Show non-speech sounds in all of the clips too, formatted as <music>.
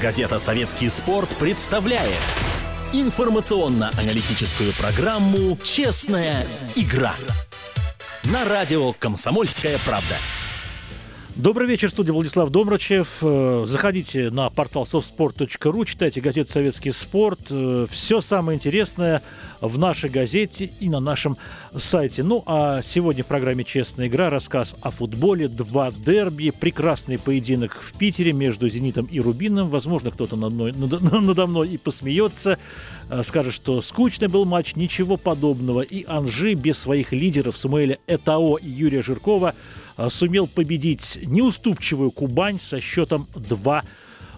Газета «Советский спорт» представляет информационно-аналитическую программу «Честная игра» на радио «Комсомольская правда». Добрый вечер, студия Владислав Домрачев. Э, заходите на портал softsport.ru, читайте газету «Советский спорт». Э, Все самое интересное в нашей газете и на нашем сайте. Ну, а сегодня в программе «Честная игра» рассказ о футболе, два дерби, прекрасный поединок в Питере между «Зенитом» и «Рубином». Возможно, кто-то надо мной, <laughs> надо мной и посмеется, э, скажет, что скучный был матч, ничего подобного. И Анжи без своих лидеров Самуэля Этао и Юрия Жиркова – сумел победить неуступчивую Кубань со счетом 2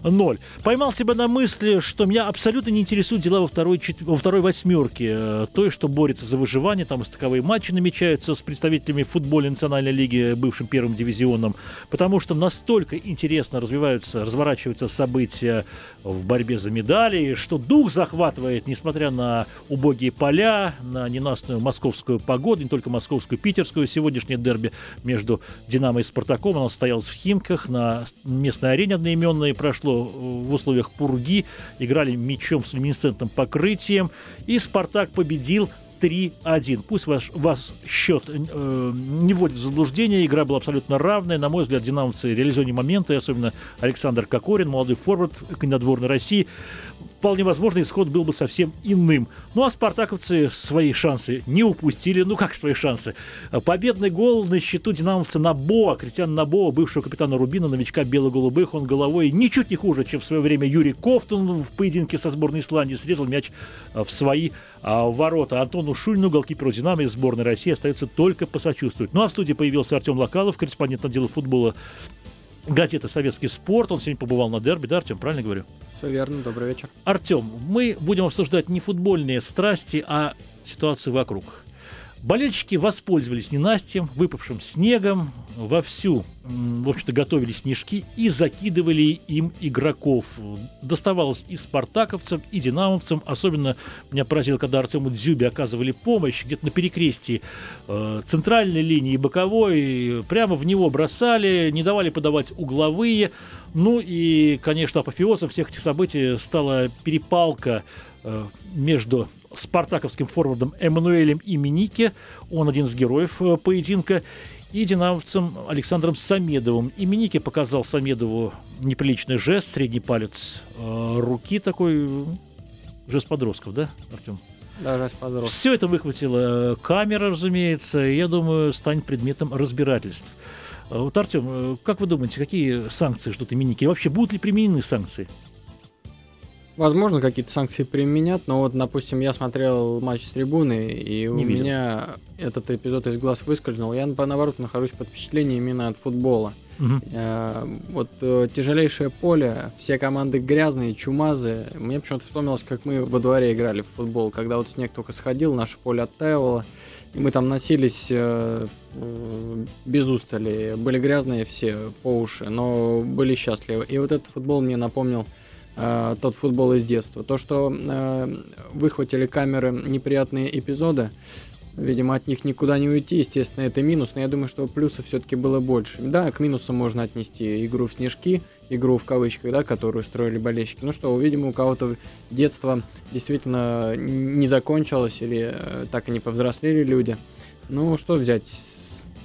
0. Поймал себя на мысли, что меня абсолютно не интересуют дела во второй, во второй восьмерке. Э, той, что борется за выживание, там стыковые матчи намечаются с представителями футбольной национальной лиги, бывшим первым дивизионом, потому что настолько интересно развиваются, разворачиваются события в борьбе за медали, что дух захватывает, несмотря на убогие поля, на ненастную московскую погоду, не только московскую, питерскую. Сегодняшнее дерби между «Динамо» и «Спартаком», оно состоялось в Химках, на местной арене одноименной прошло в условиях пурги, играли мячом с люминесцентным покрытием, и «Спартак» победил 3-1. Пусть ваш, вас счет э, не вводит в заблуждение, игра была абсолютно равная. На мой взгляд, динамовцы реализовали моменты, особенно Александр Кокорин, молодой форвард, сборной России. Вполне возможно, исход был бы совсем иным. Ну а спартаковцы свои шансы не упустили. Ну как свои шансы? Победный гол на счету динамовца Набоа, Кристиан Набоа, бывшего капитана Рубина, новичка бело-голубых. Он головой ничуть не хуже, чем в свое время Юрий Кофтун в поединке со сборной Исландии. Срезал мяч в свои а, ворота. Антону Шульну, голкиперу «Динамо» из сборной России, остается только посочувствовать. Ну а в студии появился Артем Локалов, корреспондент отдела футбола газета «Советский спорт». Он сегодня побывал на дерби, да, Артем, правильно говорю? Все верно, добрый вечер. Артем, мы будем обсуждать не футбольные страсти, а ситуацию вокруг. Болельщики воспользовались ненастьем, выпавшим снегом, вовсю, в общем-то, готовили снежки и закидывали им игроков. Доставалось и спартаковцам, и динамовцам. Особенно меня поразило, когда Артему Дзюбе оказывали помощь где-то на перекрестии э, центральной линии и боковой. Прямо в него бросали, не давали подавать угловые. Ну и, конечно, апофеозом всех этих событий стала перепалка э, между спартаковским форвардом Эммануэлем Именике, он один из героев э, поединка, и динамовцем Александром Самедовым. Именике показал Самедову неприличный жест, средний палец э, руки такой, жест подростков, да, Артем? Да, жест подростков. Все это выхватила камера, разумеется, и, я думаю, станет предметом разбирательств. Э, вот, Артем, как вы думаете, какие санкции ждут Именики? И вообще, будут ли применены санкции? Возможно, какие-то санкции применят, но вот, допустим, я смотрел матч с трибуны, и Не у видел. меня этот эпизод из глаз выскользнул. Я, наоборот, нахожусь под впечатлением именно от футбола. Угу. Э, вот э, тяжелейшее поле, все команды грязные, чумазые. Мне почему-то вспомнилось, как мы во дворе играли в футбол, когда вот снег только сходил, наше поле оттаивало, и мы там носились э, без устали. Были грязные все по уши, но были счастливы. И вот этот футбол мне напомнил э, тот футбол из детства. То, что э, выхватили камеры неприятные эпизоды, видимо, от них никуда не уйти, естественно, это минус, но я думаю, что плюсов все-таки было больше. Да, к минусам можно отнести игру в снежки, игру в кавычках, да, которую строили болельщики. Ну что, видимо, у кого-то детство действительно не закончилось или э, так и не повзрослели люди. Ну, что взять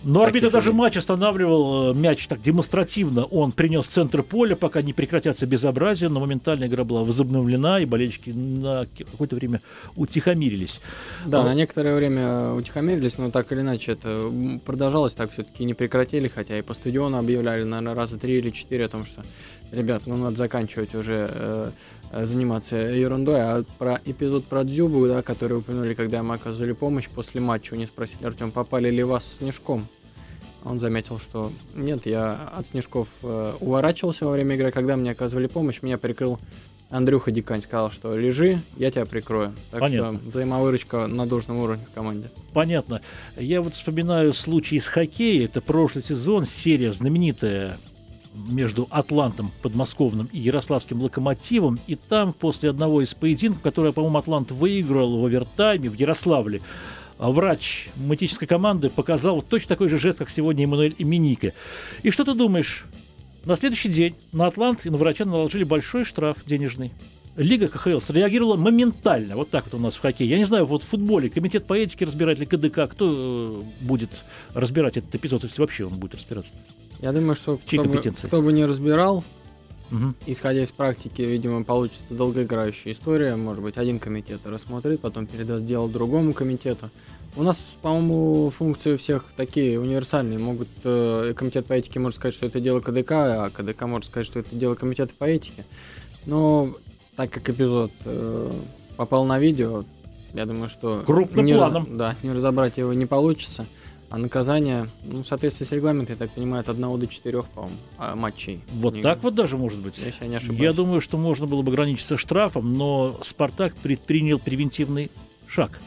но арбитр даже матч останавливал, э, мяч так демонстративно он принес в центр поля, пока не прекратятся безобразия, но моментально игра была возобновлена, и болельщики на какое-то время утихомирились. Да, а... на некоторое время утихомирились, но так или иначе это продолжалось так все-таки не прекратили, хотя и по стадиону объявляли, наверное, раза три или четыре о том, что, ребят, ну надо заканчивать уже э, заниматься ерундой. А про эпизод про Дзюбу, да, который упомянули, когда мы оказывали помощь после матча, у них спросили, Артем, попали ли вас снежком? Он заметил, что нет, я от снежков э, уворачивался во время игры, когда мне оказывали помощь, меня прикрыл Андрюха Дикань, сказал, что лежи, я тебя прикрою. Так Понятно. что взаимовыручка на должном уровне в команде. Понятно. Я вот вспоминаю случай из хоккея, это прошлый сезон, серия знаменитая между Атлантом подмосковным и Ярославским локомотивом. И там после одного из поединков, который, по-моему, Атлант выиграл в овертайме в Ярославле, врач математической команды показал точно такой же жест, как сегодня Эммануэль Именика. И что ты думаешь? На следующий день на Атлант и на врача наложили большой штраф денежный. Лига КХЛ среагировала моментально. Вот так вот у нас в хоккее. Я не знаю, вот в футболе комитет по этике разбирать или КДК, кто э, будет разбирать этот эпизод, если вообще он будет разбираться? Я думаю, что кто бы, кто бы не разбирал, угу. исходя из практики, видимо, получится долгоиграющая история. Может быть, один комитет рассмотрит, потом передаст дело другому комитету. У нас, по-моему, функции у всех такие универсальные. Могут э, комитет по этике может сказать, что это дело КДК, а КДК может сказать, что это дело комитета по этике. Но так как эпизод э, попал на видео, я думаю, что крупным не планом, раз, да, не разобрать его не получится. А наказание, ну, в соответствии с регламентом, я так понимаю, от 1 до 4, по-моему, а, матчей. Вот не... так вот даже может быть. Если я не ошибаюсь. Я думаю, что можно было бы ограничиться штрафом, но Спартак предпринял превентивный шаг.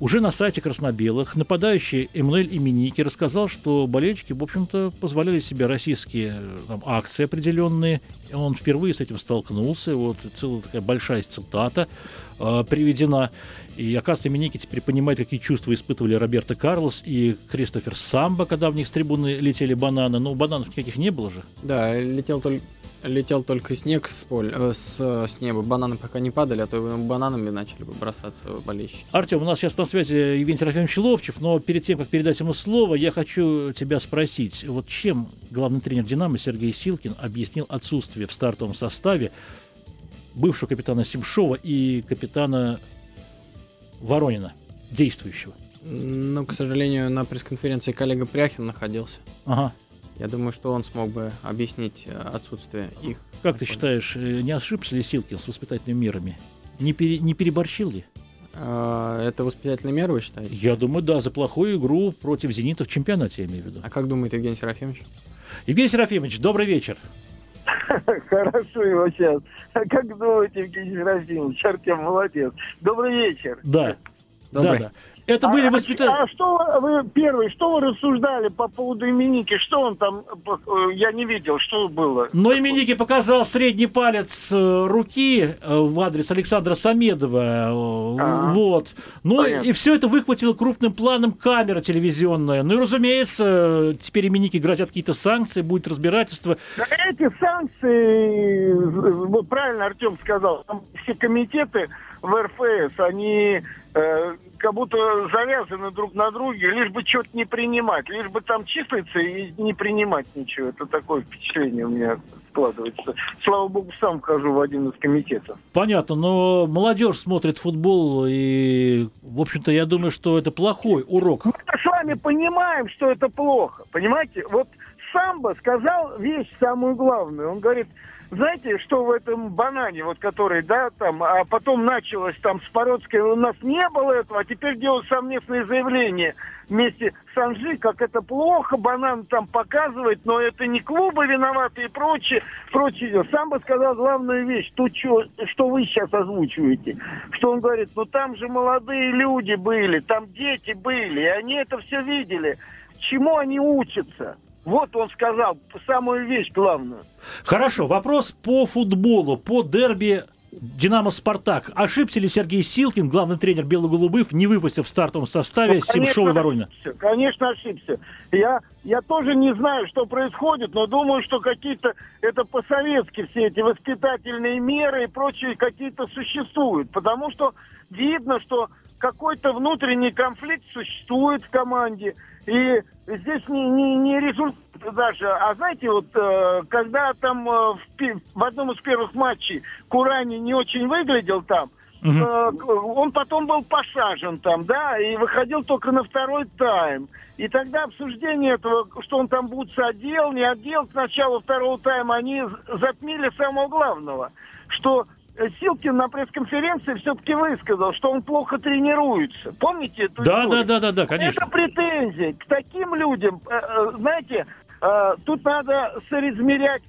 Уже на сайте красно-белых нападающий Эммануэль Именики рассказал, что болельщики, в общем-то, позволяли себе российские там, акции определенные. Он впервые с этим столкнулся. Вот целая такая большая цитата э, приведена. И, оказывается, Именики теперь понимает, какие чувства испытывали Роберто Карлос и Кристофер Самбо, когда в них с трибуны летели бананы. Но бананов никаких не было же. Да, летел только летел только снег с, поля, э, с, с неба. Бананы пока не падали, а то бананами начали бы бросаться болельщики. Артем, у нас сейчас на связи Евгений Серафимович Ловчев, но перед тем, как передать ему слово, я хочу тебя спросить, вот чем главный тренер «Динамо» Сергей Силкин объяснил отсутствие в стартовом составе бывшего капитана Симшова и капитана Воронина, действующего? Ну, к сожалению, на пресс-конференции коллега Пряхин находился. Ага. Я думаю, что он смог бы объяснить э, отсутствие их. Как ты считаешь, э, не ошибся ли Силкин с воспитательными мерами? Не, пере, не переборщил ли? А, это воспитательные меры, вы считаете? Я думаю, да, за плохую игру против «Зенита» в чемпионате, я имею в виду. А как думает Евгений Серафимович? Евгений Серафимович, добрый вечер. <laughs> Хорошо его сейчас. Как думаете, Евгений Серафимович? Артем молодец. Добрый вечер. Да. Добрый. Да, да. Это были а, воспитатели. А что вы, первый, что вы рассуждали по поводу именики? Что он там, э, я не видел, что было? Но именики показал средний палец э, руки э, в адрес Александра Самедова. А, вот. Ну понятно. и все это выхватило крупным планом камера телевизионная. Ну и, разумеется, теперь именики грозят какие-то санкции, будет разбирательство. Эти санкции, правильно Артем сказал, там все комитеты в РФС, они э, как будто завязаны друг на друге, лишь бы что-то не принимать, лишь бы там числиться и не принимать ничего. Это такое впечатление у меня складывается. Слава богу, сам хожу в один из комитетов. Понятно, но молодежь смотрит футбол, и, в общем-то, я думаю, что это плохой урок. Мы с вами понимаем, что это плохо, понимаете? Вот Самбо сказал вещь самую главную. Он говорит, знаете, что в этом банане, вот который, да, там, а потом началось там с Породской, у нас не было этого, а теперь делают совместные заявления вместе с Анжи, как это плохо, банан там показывает, но это не клубы виноваты и прочее, прочее. Сам бы сказал главную вещь, то, что, что вы сейчас озвучиваете, что он говорит, ну там же молодые люди были, там дети были, и они это все видели. Чему они учатся? Вот он сказал самую вещь главную. Хорошо, вопрос по футболу, по дерби Динамо Спартак. Ошибся ли Сергей Силкин, главный тренер Бело-Голубых, не выпустив в стартовом составе ну, Симшова и Воронина? Ошибся, конечно, ошибся. Я, я тоже не знаю, что происходит, но думаю, что какие-то это по-советски все эти воспитательные меры и прочие какие-то существуют. Потому что видно, что какой-то внутренний конфликт существует в команде. И здесь не, не, не результат даже. А знаете, вот э, когда там э, в, в одном из первых матчей Курани не очень выглядел там, угу. он потом был посажен там, да, и выходил только на второй тайм. И тогда обсуждение этого, что он там будет отдел, не отдел, к началу второго тайма, они затмили самого главного, что Силкин на пресс-конференции все-таки высказал, что он плохо тренируется. Помните эту да, историю? Да, да, да, да, конечно. Это претензии к таким людям. Э, э, знаете, э, тут надо соразмерять,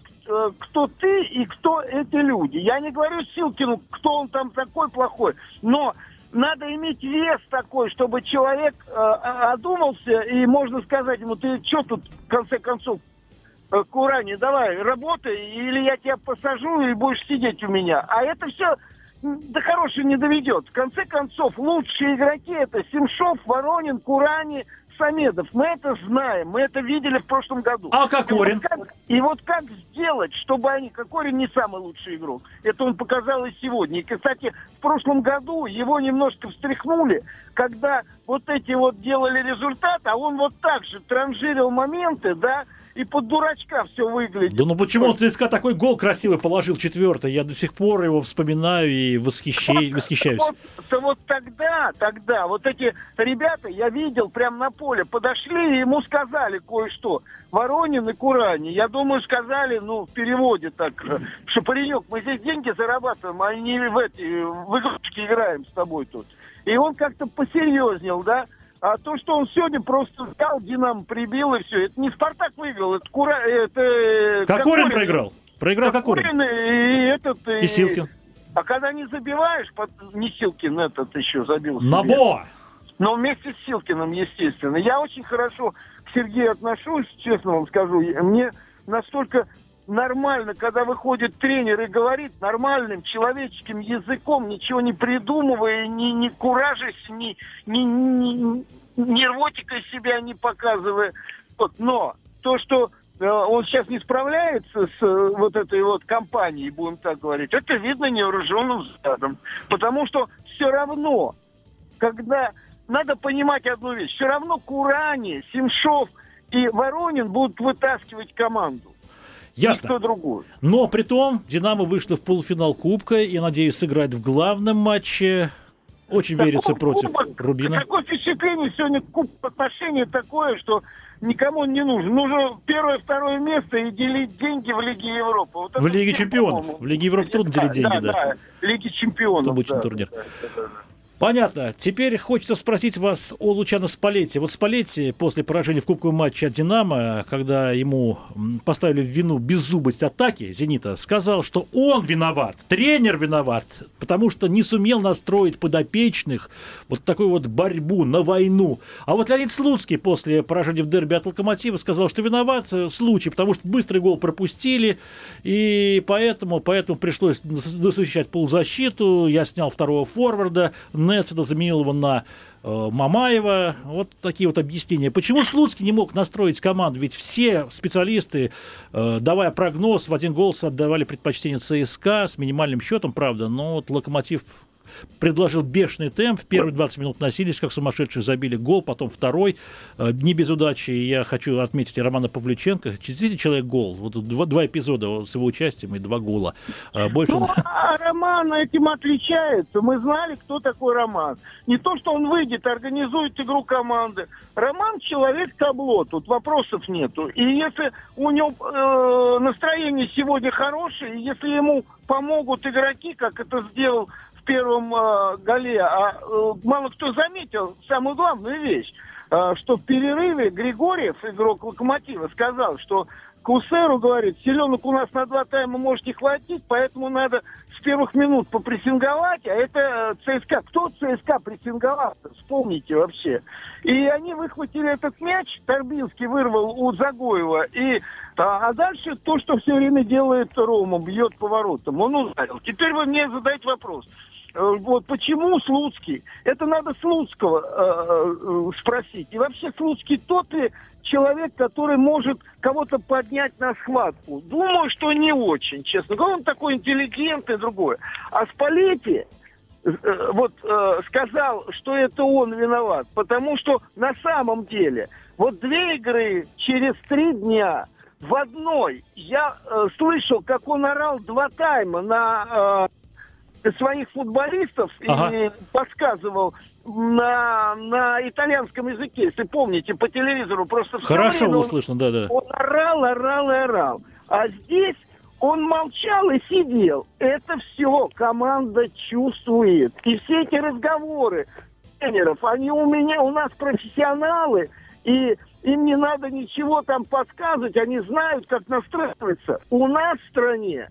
кто ты и кто эти люди. Я не говорю Силкину, кто он там такой плохой, но надо иметь вес такой, чтобы человек одумался, и можно сказать ему, ты что тут, в конце концов, Э, Курани, давай, работай, или я тебя посажу, и будешь сидеть у меня. А это все до хорошего не доведет. В конце концов, лучшие игроки это Семшов, Воронин, Курани, Самедов, мы это знаем, мы это видели в прошлом году. А Кокорин? И вот как, и вот как сделать, чтобы они... Кокорин не самый лучший игрок. Это он показал и сегодня. И, кстати, в прошлом году его немножко встряхнули, когда вот эти вот делали результат, а он вот так же транжирил моменты, да, и под дурачка все выглядит. Да ну почему он ЦСКА такой гол красивый положил четвертый? Я до сих пор его вспоминаю и восхищаюсь. восхищаюсь. Вот, то вот тогда, тогда, вот эти ребята, я видел прямо на поле, подошли и ему сказали кое-что. Воронин и Курани. Я думаю, сказали, ну, в переводе так, что паренек, мы здесь деньги зарабатываем, а не в эти в игрушки играем с тобой тут. И он как-то посерьезнел, да. А то, что он сегодня просто взял, Динамо прибил и все. Это не Спартак выиграл, это Кура... Это... Э, Кокорин проиграл. Проиграл Кокорин. Кокорин и этот... И Силкин. А когда не забиваешь, не Силкин этот еще забил. Набо! Но вместе с Силкиным, естественно. Я очень хорошо к Сергею отношусь, честно вам скажу. Мне настолько нормально, когда выходит тренер и говорит нормальным человеческим языком, ничего не придумывая, не, не куражась, не, не, не, нервотикой себя не показывая. Вот. Но то, что э, он сейчас не справляется с э, вот этой вот компанией, будем так говорить, это видно невооруженным взглядом. Потому что все равно, когда надо понимать одну вещь, все равно Курани, Семшов и Воронин будут вытаскивать команду. Ясно. Никто другой. Но при том, Динамо вышла в полуфинал Кубка и, надеюсь, сыграть в главном матче. Очень Такой верится против кубок, Рубина. Такое впечатление сегодня куб отношение такое, что никому не нужно. Нужно первое, второе место и делить деньги в Лиге Европы. Вот в Лиге чемпионов. В Лиге Европы <laughs> трудно делить деньги, да. да. да. Лиге чемпионов. Обычный да, турнир. Да, да, да. Понятно. Теперь хочется спросить вас о Лучано Спалетти. Вот Спалетти после поражения в кубковом матче от «Динамо», когда ему поставили в вину беззубость атаки «Зенита», сказал, что он виноват, тренер виноват, потому что не сумел настроить подопечных вот такую вот борьбу на войну. А вот Леонид Слуцкий после поражения в дерби от «Локомотива» сказал, что виноват э, случай, потому что быстрый гол пропустили, и поэтому, поэтому пришлось защищать полузащиту. Я снял второго форварда, Нецеда заменил его на э, Мамаева. Вот такие вот объяснения. Почему Слуцкий не мог настроить команду? Ведь все специалисты, э, давая прогноз, в один голос отдавали предпочтение ЦСКА с минимальным счетом, правда, но вот Локомотив предложил бешеный темп. Первые 20 минут носились, как сумасшедшие, забили гол, потом второй. Э, не без удачи. Я хочу отметить Романа Павлюченко. Действительно человек гол. Вот два, два эпизода с его участием и два гола. Э, больше... Ну, а Роман этим отличается. Мы знали, кто такой Роман. Не то, что он выйдет, организует игру команды. Роман человек табло, тут вопросов нету. И если у него э, настроение сегодня хорошее, если ему помогут игроки, как это сделал первом э, голе, а э, мало кто заметил самую главную вещь, э, что в перерыве Григорьев, игрок Локомотива, сказал, что Кусеру говорит, селенок у нас на два тайма может не хватить, поэтому надо с первых минут попрессинговать, а это э, ЦСКА. Кто ЦСКА прессинговал? Вспомните вообще. И они выхватили этот мяч, Торбинский вырвал у Загоева, и а, а дальше то, что все время делает Рома, бьет поворотом. Он ударил. Теперь вы мне задаете вопрос. Э, вот почему Слуцкий? Это надо Слуцкого э, э, спросить. И вообще Слуцкий тот ли человек, который может кого-то поднять на схватку? Думаю, что не очень, честно говоря. Он такой интеллигентный, другой. А Спалетти э, вот э, сказал, что это он виноват, потому что на самом деле вот две игры через три дня в одной я э, слышал, как он орал два тайма на э, своих футболистов ага. и подсказывал на, на итальянском языке, если помните, по телевизору просто... Хорошо было слышно, да-да. Он орал, орал и орал. А здесь он молчал и сидел. Это все команда чувствует. И все эти разговоры тренеров, они у меня, у нас профессионалы, и им не надо ничего там подсказывать, они знают, как настраиваться. У нас в стране,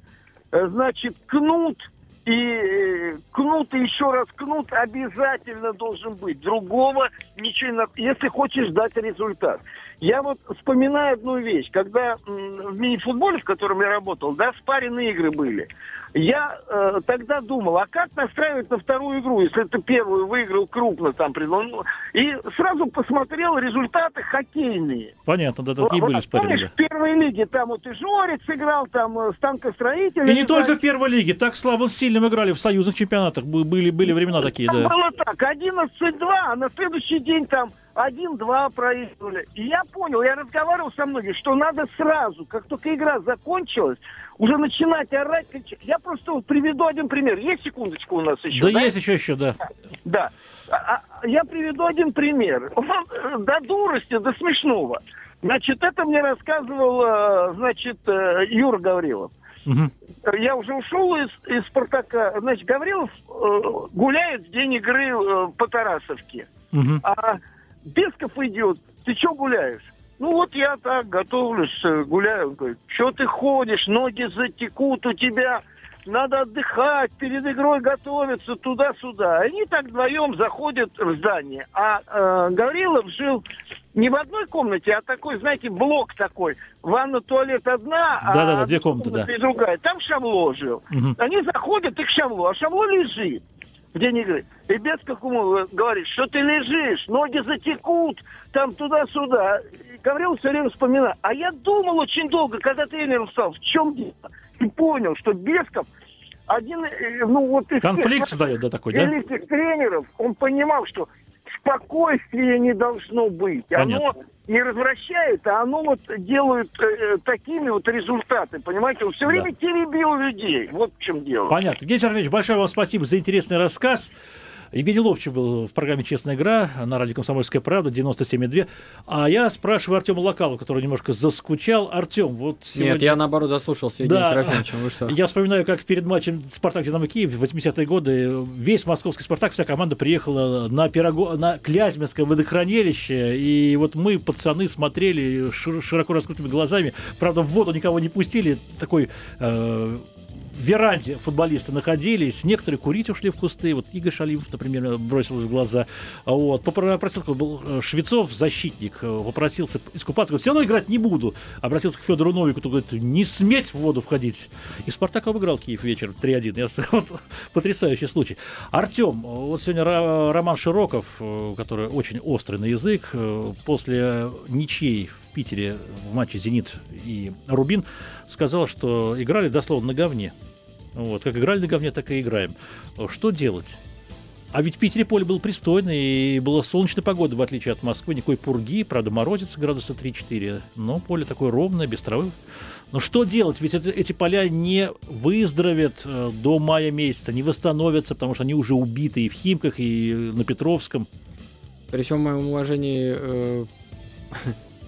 э, значит, кнут – и э, кнут, и еще раз кнут обязательно должен быть. Другого ничего не если хочешь дать результат. Я вот вспоминаю одну вещь. Когда в мини-футболе, в котором я работал, да, спаренные игры были. Я э, тогда думал, а как настраивать на вторую игру, если ты первую выиграл крупно там, ну, и сразу посмотрел результаты хоккейные. Понятно, да, такие вот, были спаренные. Помнишь, в первой лиге там вот и Жорец играл, там э, станкостроитель. И не только в первой лиге, так слабо сильным играли в союзных чемпионатах, были, были времена такие, там да. было так, 11-2, а на следующий день там один-два проигрывали. И я понял, я разговаривал со многими, что надо сразу, как только игра закончилась, уже начинать орать. Я просто вот приведу один пример. Есть секундочку у нас еще? Да, да? есть еще, еще, да. Да. А, а, я приведу один пример. Он, э, до дурости, до смешного. Значит, это мне рассказывал, э, значит, э, Юра Гаврилов. Угу. Я уже ушел из, из «Спартака». Значит, Гаврилов э, гуляет в день игры э, по Тарасовке. Угу. А Бесков идет. Ты что гуляешь? Ну вот я так готовлюсь, э, гуляю. Он говорит, что ты ходишь, ноги затекут у тебя, надо отдыхать, перед игрой готовиться туда-сюда. Они так вдвоем заходят в здание. А э, Гаврилов жил не в одной комнате, а такой, знаете, блок такой. Ванна, туалет одна, да, а да, да, две комнаты, да. и другая. Там Шамло жил. Угу. Они заходят, и к Шамло, а Шамло лежит в день игры. И Бескакумов говорит, что ты лежишь, ноги затекут, там туда-сюда. Гаврил все время вспоминает. А я думал очень долго, когда тренером стал, в чем дело? И понял, что Бесков один, э, ну вот из Конфликт всех, создает, да, такой, да? тренеров, он понимал, что спокойствия не должно быть. Понятно. Оно не развращает, а оно вот делает э, такими вот результаты, понимаете? Он все время да. теребил людей. Вот в чем дело. Понятно. Евгений Сергеевич, большое вам спасибо за интересный рассказ. Евгений Ловчев был в программе «Честная игра» на радио «Комсомольская правда» 97,2. А я спрашиваю Артема Локалова, который немножко заскучал. Артем, вот сегодня... Нет, я наоборот заслушался Евгения да. Серафимовича. Вы что? Я вспоминаю, как перед матчем «Спартак» «Динамо Киев» в 80-е годы весь московский «Спартак», вся команда приехала на, Пирого... на Клязьминское водохранилище. И вот мы, пацаны, смотрели широко раскрытыми глазами. Правда, в воду никого не пустили. Такой э, веранде футболисты находились, некоторые курить ушли в кусты, вот Игорь Шалимов, например, бросилось в глаза. Вот. Попросил, был э, Швецов, защитник, э, попросился искупаться, говорит, все равно играть не буду. Обратился к Федору Новику, говорит, не сметь в воду входить. И Спартак обыграл Киев вечер 3-1. Я, <laughs> вот, потрясающий случай. Артем, вот сегодня Роман Широков, э, который очень острый на язык, после ничьей в Питере в матче «Зенит» и «Рубин» сказал, что играли дословно на говне. Вот, как играли на говне, так и играем. Что делать? А ведь в Питере поле было пристойное, и была солнечная погода, в отличие от Москвы. Никакой пурги, правда, морозится градуса 3-4. Но поле такое ровное, без травы. Но что делать? Ведь это, эти поля не выздоровят э, до мая месяца, не восстановятся, потому что они уже убиты и в Химках, и на Петровском. При всем моем уважении э,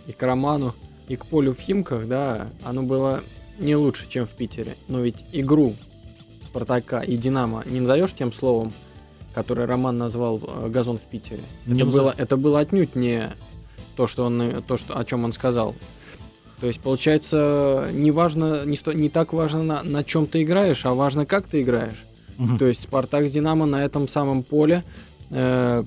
и к Роману, и к полю в Химках, да, оно было не лучше, чем в Питере. Но ведь игру Спартака и Динамо не назовешь тем словом, которое Роман назвал э, газон в Питере. Не это, было, это было отнюдь не то, что он, то, что, о чем он сказал. То есть, получается, не важно, не, сто, не так важно, на, на чем ты играешь, а важно, как ты играешь. Угу. То есть, Спартак с Динамо на этом самом поле э,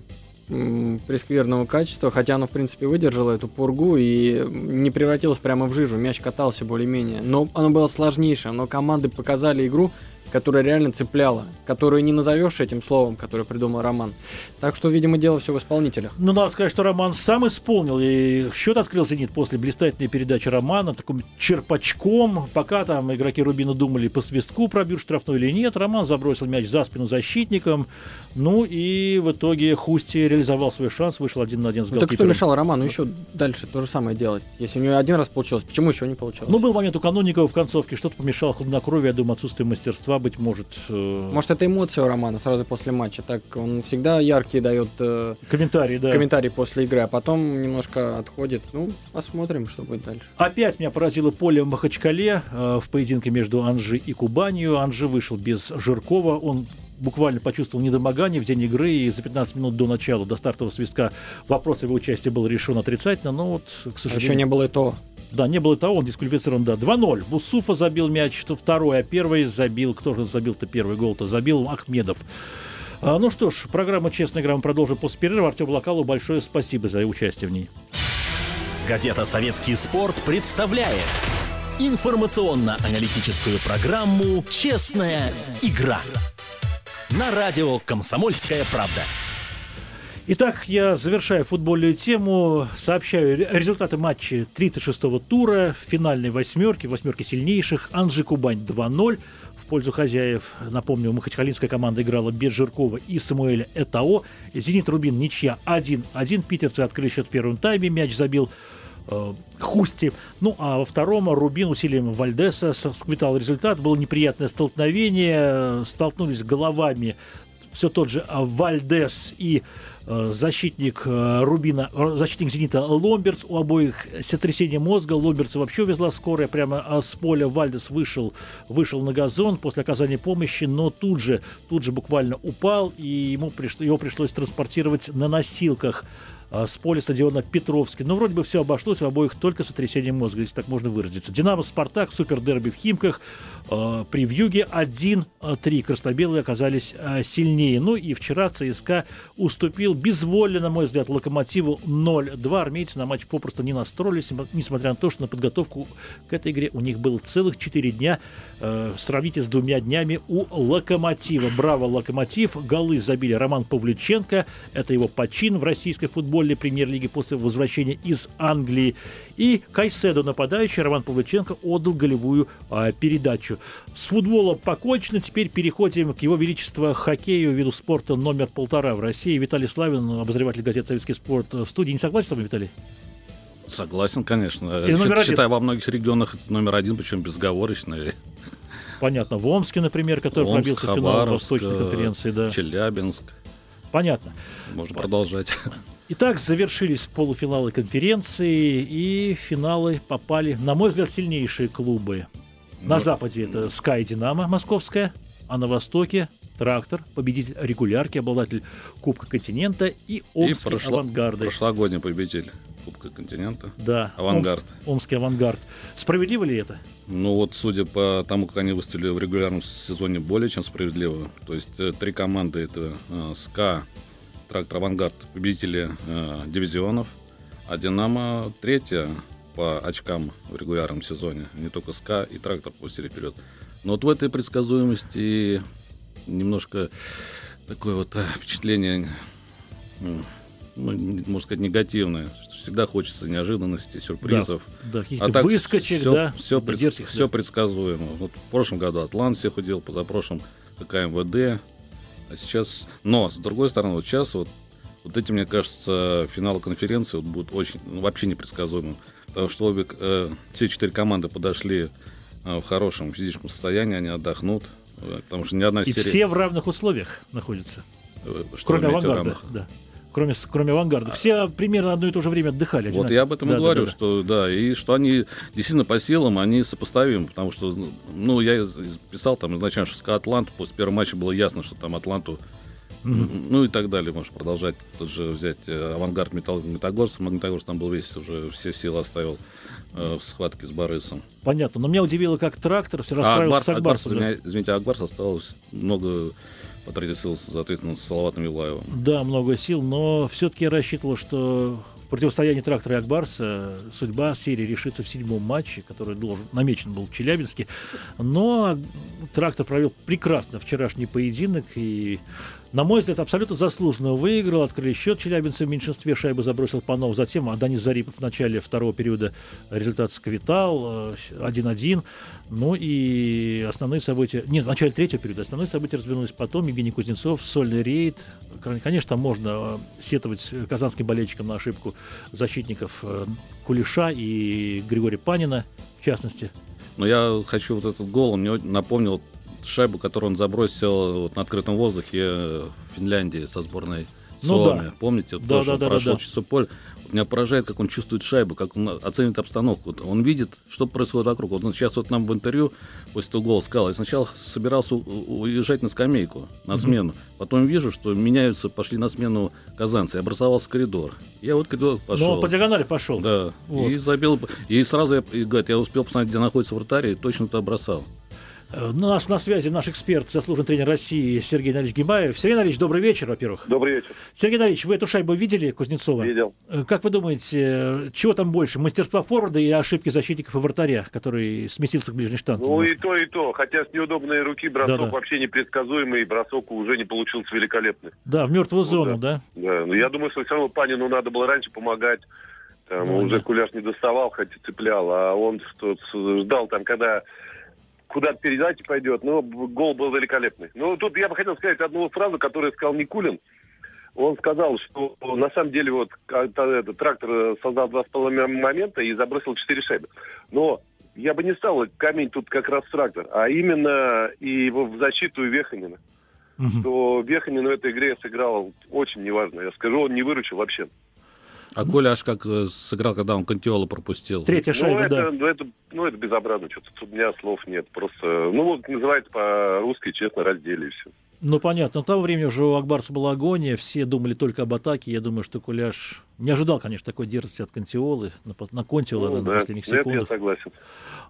прескверного качества, хотя оно, в принципе, выдержало эту пургу и не превратилось прямо в жижу, мяч катался более-менее. Но оно было сложнейшее, но команды показали игру, которая реально цепляла, которую не назовешь этим словом, которое придумал Роман. Так что, видимо, дело все в исполнителях. Ну, надо сказать, что Роман сам исполнил, и счет открыл «Зенит» после блистательной передачи Романа, таким черпачком, пока там игроки Рубина думали, по свистку пробьют штрафной или нет, Роман забросил мяч за спину защитникам, ну и в итоге Хусти реализовал свой шанс, вышел один на один с ну, Так что мешало Роману еще дальше то же самое делать? Если у него один раз получилось, почему еще не получилось? Ну, был момент у Канунникова в концовке, что-то помешало хладнокровие, я думаю, отсутствие мастерства, быть может. Э... Может, это эмоция у Романа сразу после матча, так он всегда яркий дает э... комментарии, да. комментарии после игры, а потом немножко отходит. Ну, посмотрим, что будет дальше. Опять меня поразило поле в Махачкале э, в поединке между Анжи и Кубанью. Анжи вышел без Жиркова, он буквально почувствовал недомогание в день игры, и за 15 минут до начала, до стартового свистка, вопрос его участия был решен отрицательно, но вот, к сожалению... А еще не было и то. Да, не было того, он дисквалифицирован, да. 2-0. Бусуфа забил мяч, то второй, а первый забил, кто же забил-то первый гол-то? Забил Ахмедов. А, ну что ж, программа «Честная игра» мы продолжим после перерыва. Артем Локалу большое спасибо за участие в ней. Газета «Советский спорт» представляет информационно-аналитическую программу «Честная игра» на радио «Комсомольская правда». Итак, я завершаю футбольную тему, сообщаю результаты матча 36-го тура, финальной восьмерки, восьмерки сильнейших. Анжи Кубань 2-0 в пользу хозяев. Напомню, махачкалинская команда играла без Жиркова и Самуэля Этао. Зенит Рубин ничья 1-1. Питерцы открыли счет в первом тайме. Мяч забил э, Хусти. Ну, а во втором Рубин усилием Вальдеса сквитал результат. Было неприятное столкновение. Столкнулись головами все тот же Вальдес и Э, защитник э, Рубина, э, защитник «Зенита» Ломберц. У обоих сотрясение мозга. Ломберца вообще везла скорая прямо с поля. Вальдес вышел, вышел на газон после оказания помощи, но тут же, тут же буквально упал, и ему пришло, его пришлось транспортировать на носилках с поля стадиона Петровский. Но вроде бы все обошлось, у обоих только сотрясение мозга, если так можно выразиться. «Динамо» «Спартак», супердерби в Химках, э, при Вьюге 1-3. Краснобелые оказались сильнее. Ну и вчера ЦСКА уступил безвольно, на мой взгляд, «Локомотиву» 0-2. Армейцы на матч попросту не настроились, несмотря на то, что на подготовку к этой игре у них было целых 4 дня. Сравните с двумя днями у «Локомотива». Браво, «Локомотив». Голы забили Роман Павлюченко. Это его почин в российской футболе футбольной премьер-лиги после возвращения из Англии. И Кайседо, нападающий, Роман Павлюченко, отдал голевую а, передачу. С футбола покончено. Теперь переходим к его величеству хоккею, виду спорта номер полтора в России. Виталий Славин, обозреватель газеты «Советский спорт» в студии. Не согласен с вами, Виталий? Согласен, конечно. Или Считаю, во многих регионах это номер один, причем безговорочный. Понятно. В Омске, например, который Омск, пробился в финал Восточной конференции. Да. Челябинск. Понятно. Можно продолжать. Итак, завершились полуфиналы конференции, и финалы попали, на мой взгляд, сильнейшие клубы. На Но... западе это Sky Динамо московская, а на востоке Трактор, победитель регулярки, обладатель Кубка континента и Омский и прошло... авангарды. Прошлогодний победитель Кубка континента. Да. Авангард. Ом... Омский авангард. Справедливо ли это? Ну вот, судя по тому, как они выступили в регулярном сезоне, более чем справедливо. То есть э, три команды это э, СКА, трактор «Авангард» победители э, дивизионов, а «Динамо» третья по очкам в регулярном сезоне. Не только «СКА» и «Трактор» пустили вперед. Но вот в этой предсказуемости немножко такое вот э, впечатление, ну, можно сказать, негативное. Всегда хочется неожиданности, сюрпризов. Да, да а так выскочек, все, да. Все, пред, все предсказуемо. Вот в прошлом году Атлант всех удел, позапрошлом КМВД. А сейчас, но с другой стороны, вот сейчас вот, вот эти, мне кажется, финалы конференции вот будут очень, ну, вообще непредсказуемым. Потому что обе, э, все четыре команды подошли э, в хорошем физическом состоянии, они отдохнут. Э, потому что ни одна И серия... все в равных условиях находятся. Э, что Кроме авангарда. Да кроме, кроме авангарда. Все примерно одно и то же время отдыхали. Вот я об этом да, и говорю, да, да, что да, и что они действительно по силам, они сопоставимы, потому что, ну, я писал там изначально, что Атланту, после первого матча было ясно, что там Атланту Mm-hmm. Ну и так далее, можешь продолжать. Тут же взять э, авангард Металл Магнитогорск. Магнитогорск там был весь уже все силы оставил э, в схватке с Борисом. Понятно. Но меня удивило, как трактор все расправился а Акбар, с Акбарсом. Акбарс, извините, Акбарс осталось много потратить сил, соответственно, с Салаватом Юлаевым. Да, много сил, но все-таки я рассчитывал, что противостоянии трактора и Акбарса судьба серии решится в седьмом матче, который должен, намечен был в Челябинске. Но трактор провел прекрасно вчерашний поединок и на мой взгляд, абсолютно заслуженно выиграл. Открыли счет челябинцы в меньшинстве. Шайбу забросил Панов. Затем Данис Зарипов в начале второго периода результат сквитал. 1-1. Ну и основные события... Нет, в начале третьего периода основные события развернулись потом. Евгений Кузнецов, сольный рейд. Конечно, можно э, сетовать казанским болельщикам на ошибку защитников э, Кулиша и Григория Панина, в частности. Но я хочу вот этот гол, он мне напомнил шайбу, которую он забросил вот на открытом воздухе в Финляндии со сборной ну, Да. Помните, да, тоже да, да, прошел да, да. поле. Меня поражает, как он чувствует шайбу, как он оценит обстановку. Он видит, что происходит вокруг. Вот он сейчас вот нам в интервью после того гола сказал, я сначала собирался уезжать на скамейку, на смену. Потом вижу, что меняются, пошли на смену казанцы. И образовался коридор. Я вот коридор пошел. Ну, по диагонали пошел. Да. Вот. И забил. И сразу, я, и, говорит, я успел посмотреть, где находится вратарь, и точно туда бросал. Э, у нас на связи наш эксперт, заслуженный тренер России Сергей Налич Гибаев. Сергей Налич, добрый вечер, во-первых. Добрый вечер. Сергей Налич, вы эту шайбу видели, Кузнецова? Видел. Э, как вы думаете, чего там больше, мастерства форварда или ошибки защитников и вратаря, который сместился к ближней штанге? Ну и то, и то. Хотя с неудобной руки бросок Да-да. вообще непредсказуемый, и бросок уже не получился великолепный. Да, в мертвую Ну, зону, да? Да, но я думаю, что все равно Панину надо было раньше помогать. Там Ну, уже да. Куляш не доставал, хоть и цеплял, а он ждал там, когда куда-то передача пойдет. Ну, гол был великолепный. Ну, тут я бы хотел сказать одну фразу, которую сказал Никулин. Он сказал, что на самом деле вот как-то этот трактор э, создал два с половиной момента и забросил четыре шайбы. Но я бы не стал камень тут как раз трактор, а именно и его в защиту Веханина. Мгм. То Веханин в этой игре сыграл очень неважно. Я скажу, он не выручил вообще. А Коля аж как э, сыграл, когда он Кантиола пропустил. Третья ну, шайба, это, да. ну, это, ну, это безобразно что-то. Тут у меня слов нет. Просто, ну, вот называется по-русски, честно, раздели и все. Ну, понятно. Но того времени уже у Акбарса была агония, все думали только об атаке. Я думаю, что Куляш не ожидал, конечно, такой дерзости от Кантиолы, на, на Контиола Ну, на да, последних это я секундах. согласен.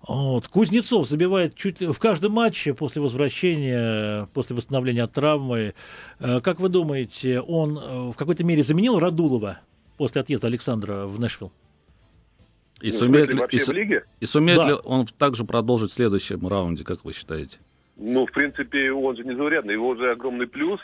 Вот. Кузнецов забивает чуть ли в каждом матче после возвращения, после восстановления от травмы. Э, Как вы думаете, он э, в какой-то мере заменил Радулова после отъезда Александра в Нэшвилл? И Ну, сумеет, ли, и, в лиге? и сумеет Да. ли он также продолжить в следующем раунде, как вы считаете? Ну, в принципе, он же незаурядный. Его же огромный плюс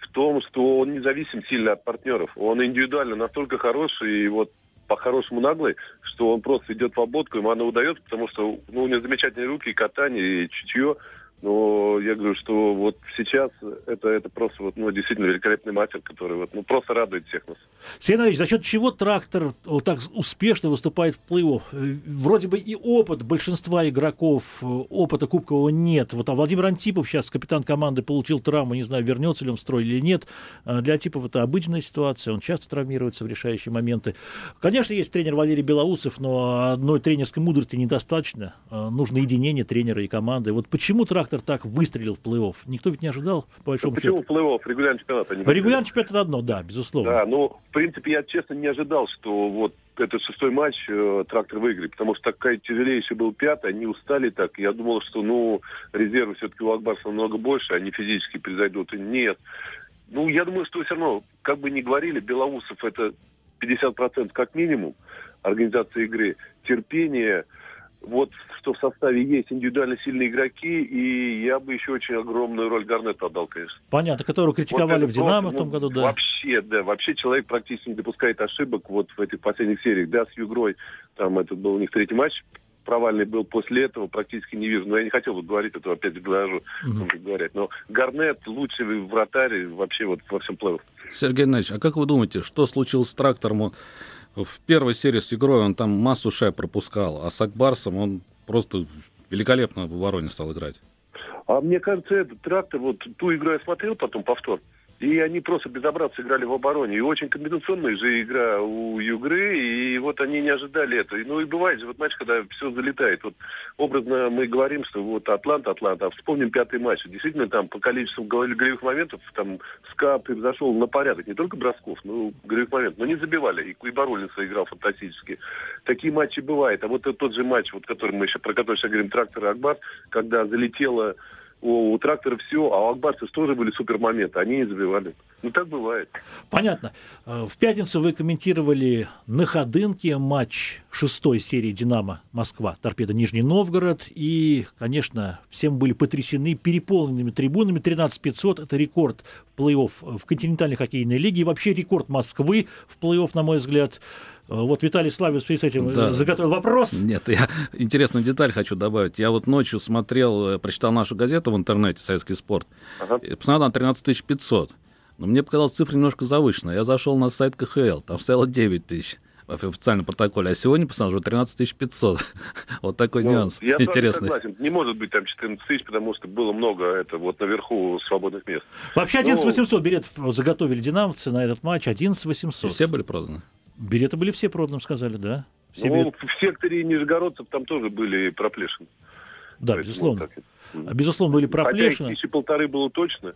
в том, что он независим сильно от партнеров. Он индивидуально настолько хороший и вот по-хорошему наглый, что он просто идет в ободку, ему она удается, потому что ну, у него замечательные руки, и катание, и чутье. Но я говорю, что вот сейчас это, это просто вот, ну, действительно великолепный мастер, который вот, ну, просто радует всех нас. Сергей Иванович, за счет чего трактор вот так успешно выступает в плей-офф? Вроде бы и опыт большинства игроков, опыта кубкового нет. Вот а Владимир Антипов сейчас, капитан команды, получил травму, не знаю, вернется ли он в строй или нет. А Для Антипова это обыденная ситуация, он часто травмируется в решающие моменты. Конечно, есть тренер Валерий Белоусов, но одной тренерской мудрости недостаточно. А, Нужно единение тренера и команды. Вот почему трактор так выстрелил в плей-офф? Никто ведь не ожидал, по большому Почему счету. плей-офф, регулярный чемпионат? они Регулярный чемпионат это одно, да, безусловно. Да, ну, в принципе, я честно не ожидал, что вот этот шестой матч э, трактор выиграет, потому что такая тяжелейший был пятый, они устали так. Я думал, что, ну, резервы все-таки у Акбарса намного больше, они физически превзойдут. И Нет. Ну, я думаю, что все равно, как бы ни говорили, Белоусов это 50% как минимум организации игры, терпение, вот что в составе есть индивидуально сильные игроки, и я бы еще очень огромную роль Гарнету отдал, конечно. Понятно, которого критиковали Вот в это «Динамо» просто, в том ну, году, да. Вообще, да, вообще человек практически не допускает ошибок вот в этих последних сериях. Да, с Югрой, там этот был у них третий матч, провальный был после этого, практически не вижу. Но я не хотел бы говорить, это опять глажу, Мгм. говорят. Но Гарнет лучший вратарь вообще вот во всем плей Сергей Иванович, а как вы думаете, что случилось с трактором? В первой серии с игрой он там массу шай пропускал, а с Акбарсом он просто великолепно в обороне стал играть. А мне кажется, этот трактор, вот ту игру я смотрел потом повтор, и они просто безобразно сыграли в обороне. И очень комбинационная же игра у Югры, и вот они не ожидали это. И, Ну и бывает же вот матч, когда все залетает. Вот образно мы говорим, что вот Атланта, Атланта, а вспомним пятый матч. Действительно, там по количеству гол- голевых моментов там СКА превзошел на порядок. Не только бросков, но и голевых моментов. Но не забивали. И Куйбарулинса играл фантастически. Такие матчи бывают. А вот тот- же матч, вот, который мы еще, про который сейчас говорим, трактор и Акбар, когда залетело у, у трактора все, а у Акбарцев тоже были супер моменты, они не забивали. Ну так бывает. Понятно. Э, В пятницу вы комментировали на Ходынке матч шестой серии «Динамо» Москва, торпеда Нижний Новгород. И, конечно, всем были потрясены переполненными трибунами. 13 500 – это рекорд плей-офф в континентальной хоккейной лиге. И вообще рекорд Москвы в плей-офф, на мой взгляд. Э, Вот Виталий Славин в связи с этим э, Да. заготовил вопрос. Нет, я интересную деталь хочу добавить. Я вот ночью смотрел, э, прочитал нашу газету в интернете «Советский спорт», Ага. и посмотрел там 13 500. Но мне показалась цифра немножко завышенная. Я зашел на сайт КХЛ, там стояло 9 тысяч в официальном протоколе, а сегодня посмотрел уже 13 500. <laughs> Вот такой Ну, нюанс я интересный. согласен. Не может быть там 14 тысяч, потому что было много это вот наверху свободных мест. Вообще 11 Ну, 800 билетов заготовили динамовцы на этот матч. 11 И 800. все были проданы? Билеты были все проданы, сказали, да? Все Ну, билеты- в секторе нижегородцев там тоже были проплешины. Да, Поэтому безусловно. так. А, Безусловно, были Хотя их проплешины. тысячи полторы было точно.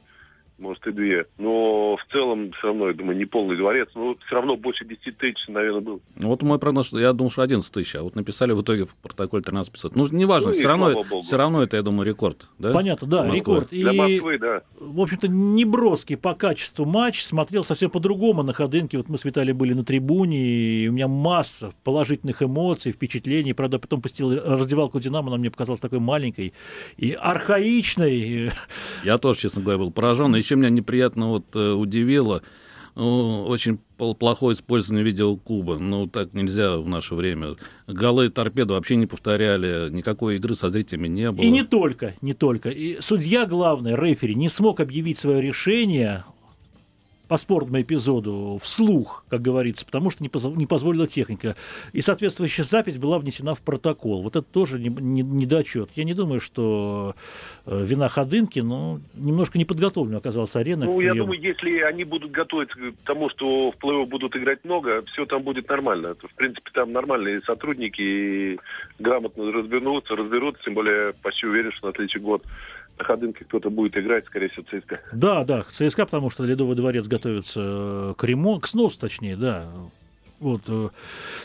Может и две. Но в целом все равно, я думаю, не полный дворец. Но все равно больше 10 тысяч, наверное, был. Вот мой прогноз, я думал, что 11 тысяч, а вот написали в итоге в протоколе 13 500. Ну, неважно, Ну, все, равно, все равно это, я думаю, рекорд. Да? Понятно, да, рекорд. Для И, Москвы, да. в общем-то, не броский по качеству матч, смотрел совсем по-другому на Ходынке. Вот мы с Виталием были на трибуне, и у меня масса положительных эмоций, впечатлений. Правда, потом посетил раздевалку «Динамо», она мне показалась такой маленькой и архаичной. Я тоже, честно говоря, был поражен. Еще меня неприятно вот э, удивило ну, очень плохое использование видеокуба. Ну, так нельзя в наше время. Голы торпеды вообще не повторяли, никакой игры со зрителями не было. И не только, не только. И судья главный, рефери, не смог объявить свое решение по спорному эпизоду вслух, как говорится, потому что не, позо- не позволила техника. И соответствующая запись была внесена в протокол. Вот это тоже не, не- недочет. Я не думаю, что э, вина Ходынки, но немножко неподготовлена оказалась арена. Ну, я думаю, если они будут готовиться к тому, что в плей будут играть много, все там будет нормально. В принципе, там нормальные сотрудники и грамотно разберутся, разберутся. Тем более, почти уверен, что на следующий год на Ходынке кто-то будет играть, скорее всего, ЦСКА. Да, да, ЦСКА, потому что Ледовый дворец готовится э, к ремонту, к сносу, точнее, да. Вот. э.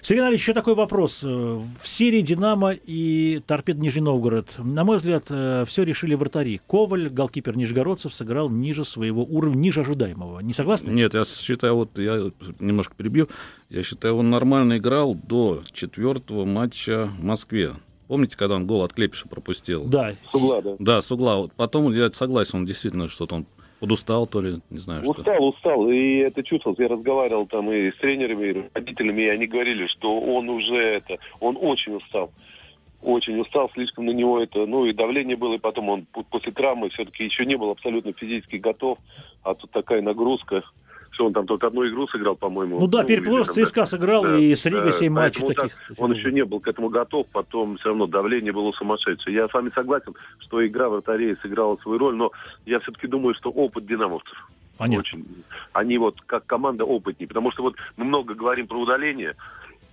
Сергей Анатольевич, еще такой вопрос. Э, В серии «Динамо» и «Торпед Нижний Новгород», на мой взгляд, все решили вратари. Коваль, голкипер Нижегородцев, сыграл ниже своего уровня, ниже ожидаемого. Не согласны? Нет, я считаю, вот я немножко перебью. Я считаю, он нормально играл до четвертого матча в Москве. Помните, когда он гол от Клепиша пропустил? Да. С угла, да. Да, с угла. Вот потом я согласен, он действительно что-то он подустал, то ли, не знаю, что. Устал, устал, и это чувствовалось. Я разговаривал там и с тренерами, и родителями, и они говорили, что он уже это, он очень устал. Очень устал, слишком на него это, ну и давление было, и потом он после травмы все-таки еще не был абсолютно физически готов, а тут такая нагрузка, что он там только одну игру сыграл, по-моему. Ну да, перед плей-офф или там, ЦСКА сыграл, Да, и с Ригой да, 7 матчей таких. так он еще не был к этому готов, потом все равно давление было сумасшедшее. Я с вами согласен, что игра вратарей сыграла свою роль, но я все-таки думаю, что опыт динамовцев Понятно. очень. Они вот как команда опытнее. Потому что вот мы много говорим про удаление,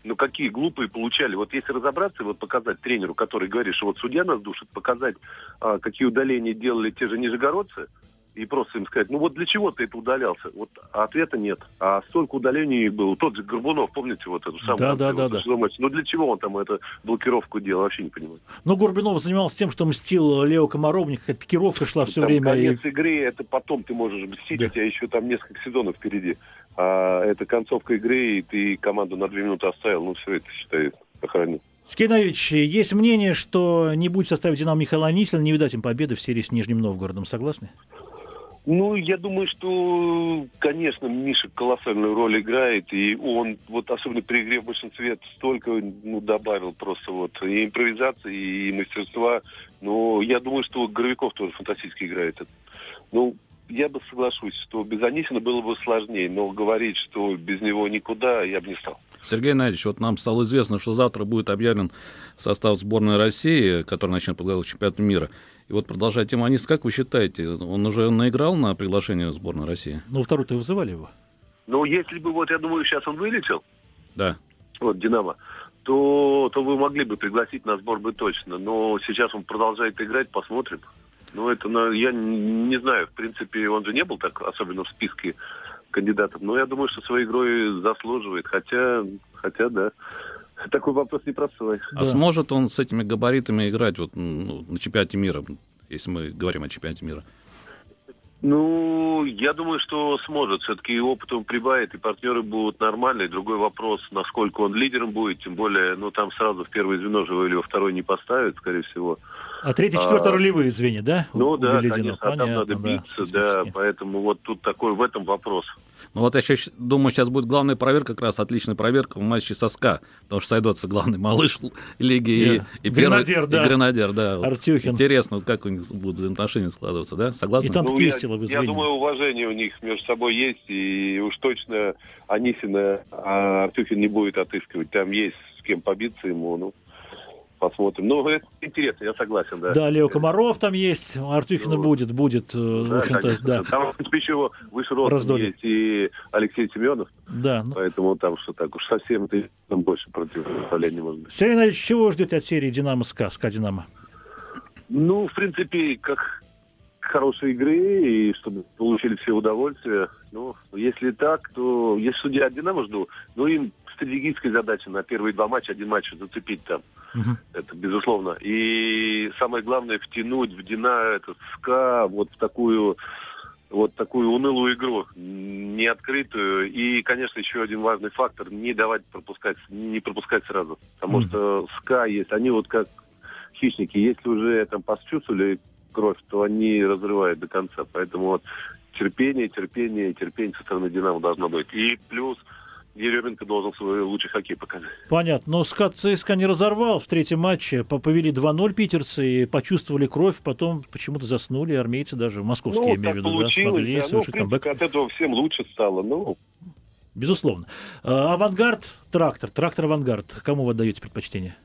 но какие глупые получали. Вот если разобраться вот показать тренеру, который говорит, что вот судья нас душит, показать, а, какие удаления делали те же нижегородцы, и просто им сказать, ну вот для чего ты это удалялся? Вот ответа нет. А столько удалений было. Тот же Горбунов, помните вот эту самую? Да, да, да, да. Ну для чего он там эту блокировку делал? Вообще не понимаю. Но Горбинов занимался тем, что мстил Лео Комаровник, какая-то пикировка шла все Там время. и- конец игры, это потом ты можешь мстить, Да. у тебя еще там несколько сезонов впереди. А это концовка игры, и ты команду на две минуты оставил, ну все это, считай, охранил. Сергей Наилович, есть мнение, что не будет в составе «Динамо» Михаила Анисина, не видать им победы в серии с Нижним Новгородом. Согласны? Ну, я думаю, что, конечно, Миша колоссальную роль играет, и он, вот особенно при игре в большинстве, столько ну, добавил просто вот и импровизации, и мастерства. Но я думаю, что Горовиков тоже фантастически играет. Ну, я бы соглашусь, что без Анисина было бы сложнее, но говорить, что без него никуда, я бы не стал. Сергей Геннадьевич, вот нам стало известно, что завтра будет объявлен состав сборной России, который начнет подготовку к чемпионату мира. И вот продолжая тему Анис, как вы считаете, он уже наиграл на приглашение сборной России? Ну, второй-то вызывали его. Но если бы, вот я думаю, сейчас он вылетел, Да. вот Динамо, то, то вы могли бы пригласить на сбор бы точно. Но сейчас он продолжает играть, посмотрим. Ну, это, ну, я не знаю, в принципе, он же не был так, особенно в списке кандидатов. Но я думаю, что своей игрой заслуживает. Хотя, хотя, да. <laughs> Такой вопрос непростой. А Да. сможет он с этими габаритами играть вот, ну, на чемпионате мира, если мы говорим о чемпионате мира? Ну, я думаю, что сможет. Все-таки и опыт он прибавит, и партнеры будут нормальные. Другой вопрос, насколько он лидером будет. Тем более, ну, там сразу в первое звено же его или во второе не поставят, скорее всего. А третий, четвертый А, ролевые звенья, да? Ну у да, Беледина? конечно, а там надо да, биться, да, специфически. поэтому вот тут такой в этом вопрос. Ну вот я щас думаю, сейчас будет главная проверка, как раз отличная проверка в матче со СКА, потому что сойдутся главный <laughs> малыш лиги и, Да. и Гренадер, первый, да. и гренадер, да. Вот Артюхин. Интересно, вот как у них будут взаимоотношения складываться, да? Согласны? И там Ну, я, я думаю, уважение у них между собой есть, и уж точно Анисина а Артюхин не будет отыскивать. Там есть с кем побиться ему, ну, посмотрим. Ну, это интересно, я согласен, да. Да, Лео Комаров там есть, Артюхина Ну, будет, будет, э, Да, конечно. да, Там, в принципе, еще выше ростом есть и Алексей Семенов, да. ну. поэтому там что так уж совсем там больше противопоставления может быть. Сергей Иванович, чего вы ждете от серии «Динамо СКА», СКА «Динамо»? Ну, в принципе, как, хорошей игры и чтобы получили все удовольствие. Ну, если так, то если судья от Динамо жду, ну, им стратегическая задача на первые два матча, один матч зацепить там. Угу. Это безусловно. И самое главное втянуть в Дина, это СКА, вот в такую вот такую унылую игру, не открытую. И, конечно, еще один важный фактор, не давать пропускать, не пропускать сразу. Потому mm. что СКА есть, они вот как хищники, если уже там почувствовали кровь, то они разрывают до конца. Поэтому вот терпение, терпение, терпение со стороны Динамо должно быть. И плюс Еременко должен свой лучший хоккей показать. Понятно. Но СКА ЦСКА не разорвал в третьем матче. Повели 2-0 питерцы и почувствовали кровь, потом почему-то заснули. Армейцы даже, московские, ну, я имею в виду, да, смогли да. совершить ну, камбэк. От этого всем лучше стало. Ну, Безусловно. А, авангард, трактор. Трактор авангард. Кому вы отдаете предпочтение?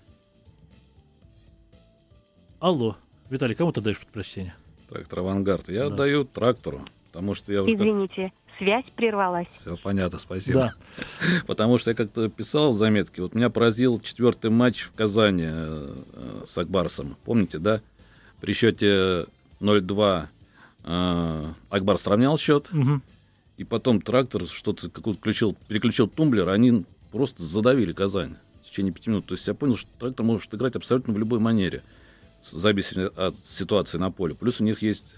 Алло. Виталий, кому ты даешь предпочтение? Трактор авангард. Я да. отдаю трактору. Потому что я уже... Извините, связь прервалась. Все понятно, спасибо. Да. <laughs> Потому что я как-то писал заметки. Вот меня поразил четвертый матч в Казани э, с Акбарсом. Помните, да? При счете 0-2 э, Акбар сравнял счет. Угу. И потом трактор что-то включил, переключил тумблер, они просто задавили Казань в течение пяти минут. То есть я понял, что трактор может играть абсолютно в любой манере, в зависимости от ситуации на поле. Плюс у них есть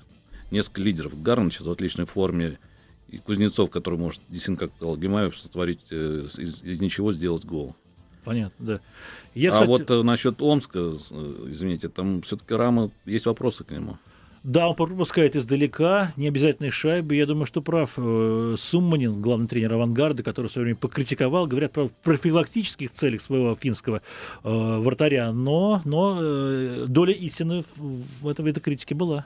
несколько лидеров. Гарн сейчас в отличной форме, и Кузнецов, который может, действительно, как сказал Гимаев, сотворить, э, из, из ничего сделать гол. Понятно, да. Я, а кстати... вот э, насчет Омска, э, извините, там все-таки Рама, есть вопросы к нему. Да, он пропускает издалека, необязательные шайбы. Я думаю, что прав Сумманин, главный тренер «Авангарда», который в свое время покритиковал, говорят про профилактических целях своего финского э, вратаря. Но, но э, доля истины в, в этом, в этой критике была.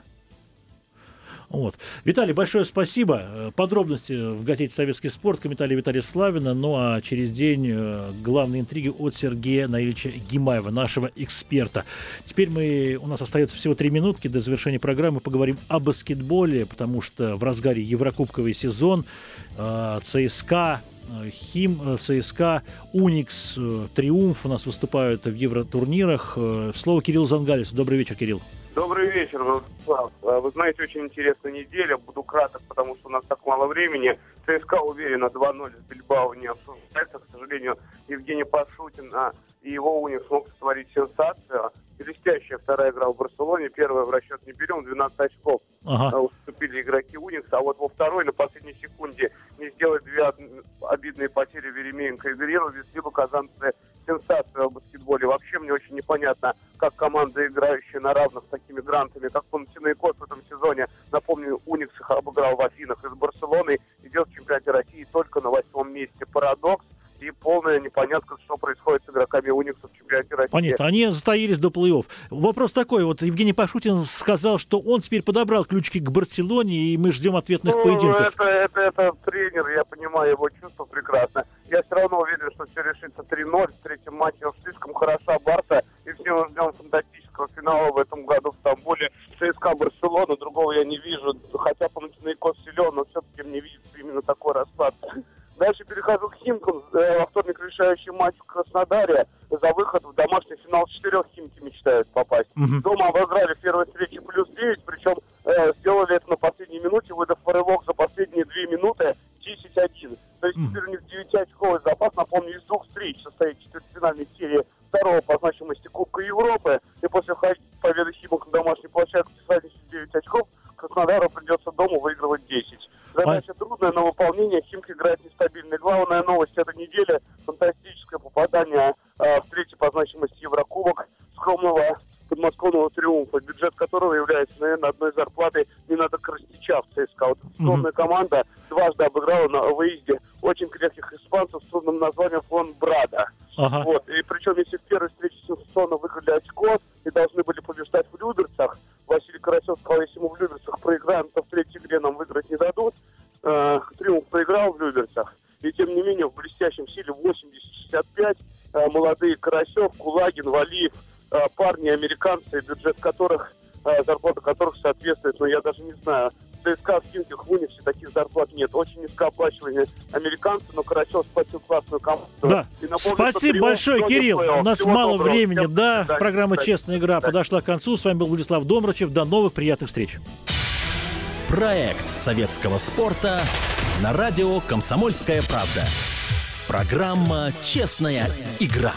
Вот. Виталий, большое спасибо. Э, подробности в газете «Советский спорт», комментарий Виталия Славина. Ну а через день э, главные интриги от Сергея Наильевича Гимаева, нашего эксперта. Теперь мы, у нас остается всего три минутки до завершения программы. Поговорим о баскетболе, потому что в разгаре Еврокубковый сезон э, ЦСКА Хим, ЦСКА, Уникс, Триумф у нас выступают в евротурнирах. Слово Кирилл Зангалис. Добрый вечер, Кирилл. Добрый вечер, Владислав. А, вы знаете, очень интересная неделя. Буду краток, потому что у нас так мало времени. ЦСКА уверенно 2-0 с Бильбао не обсуждается. К сожалению, Евгений Пашутин а, и его Уник смог сотворить сенсацию. Блестящая вторая игра в Барселоне. Первая в расчет не берем, 12 очков ага. А, уступили игроки Уникса. А вот во второй на последней секунде не сделай две обидные потери Веремеенко и Гриру, увезли бы казанцы сенсация в баскетболе. Вообще мне очень непонятно, как команда, играющая на равных с такими грандами, как Панатинайкос в этом сезоне, напомню, Уникс их обыграл в Афинах из Барселоны, идет в чемпионате России только на восьмом месте. Парадокс и полная непонятка, что происходит с игроками Уникса в чемпионате России. Понятно, они затаились до плей-офф. Вопрос такой, вот Евгений Пашутин сказал, что он теперь подобрал ключики к Барселоне, и мы ждем ответных ну, поединков. Это, это, это тренер, я понимаю его чувства прекрасно. Я все равно уверен, что все решится 3-0 в третьем матче. Уж слишком хороша Барса, и все мы ждем фантастического финала в этом году в Стамбуле. ЦСКА Барселона, другого я не вижу. Хотя Панатинайкос силен, но все-таки мне видится именно такой расклад. Дальше перехожу к Химкам. Э, во вторник решающий матч в Краснодаре. За выход в домашний финал четырех Химки мечтают попасть. Угу. Дома обыграли в первой встрече плюс 9, причем э, сделали это на последней минуте, выдав рывок за последние две минуты 10-1. То есть теперь у них 9-очковый запас, напомню, из двух встреч состоит четвертьфинальной серии второго по значимости Кубка Европы. И после победы Химок на домашней площадке с разницей 9 очков Краснодару придется дома выигрывать 10. Задача трудная, но выполнение Химки играет нестабильно. главная новость этой недели – фантастическое попадание э, в третий по значимости Еврокубок скромного подмосковного триумфа, бюджет которого является, наверное, одной зарплатой не надо Крастича в ЦСКА. Вот скромная команда дважды обыграла на выезде Ага. Вот. И причем, если в первой встрече сенсационно выиграли очко и должны были побеждать в Люберцах, Василий Карасев сказал, если мы в Люберцах проиграем, то в третьей игре нам выиграть не дадут. Э, Триумф проиграл в Люберцах. И тем не менее в блестящем силе 80-65 э, молодые Карасев, Кулагин, Валиев, э, парни американцы, бюджет которых, э, зарплата которых соответствует, но ну, я даже не знаю, ЦСКА в Химки, в Униксе таких зарплат нет. Очень низкооплачиваемые американцы, но Спасибо большое, Кирилл. У нас мало доброго. времени. Да, да, программа «Честная игра» да. подошла к концу. С вами был Владислав Домрачев. До новых приятных встреч. Проект советского спорта на радио «Комсомольская правда». Программа «Честная игра».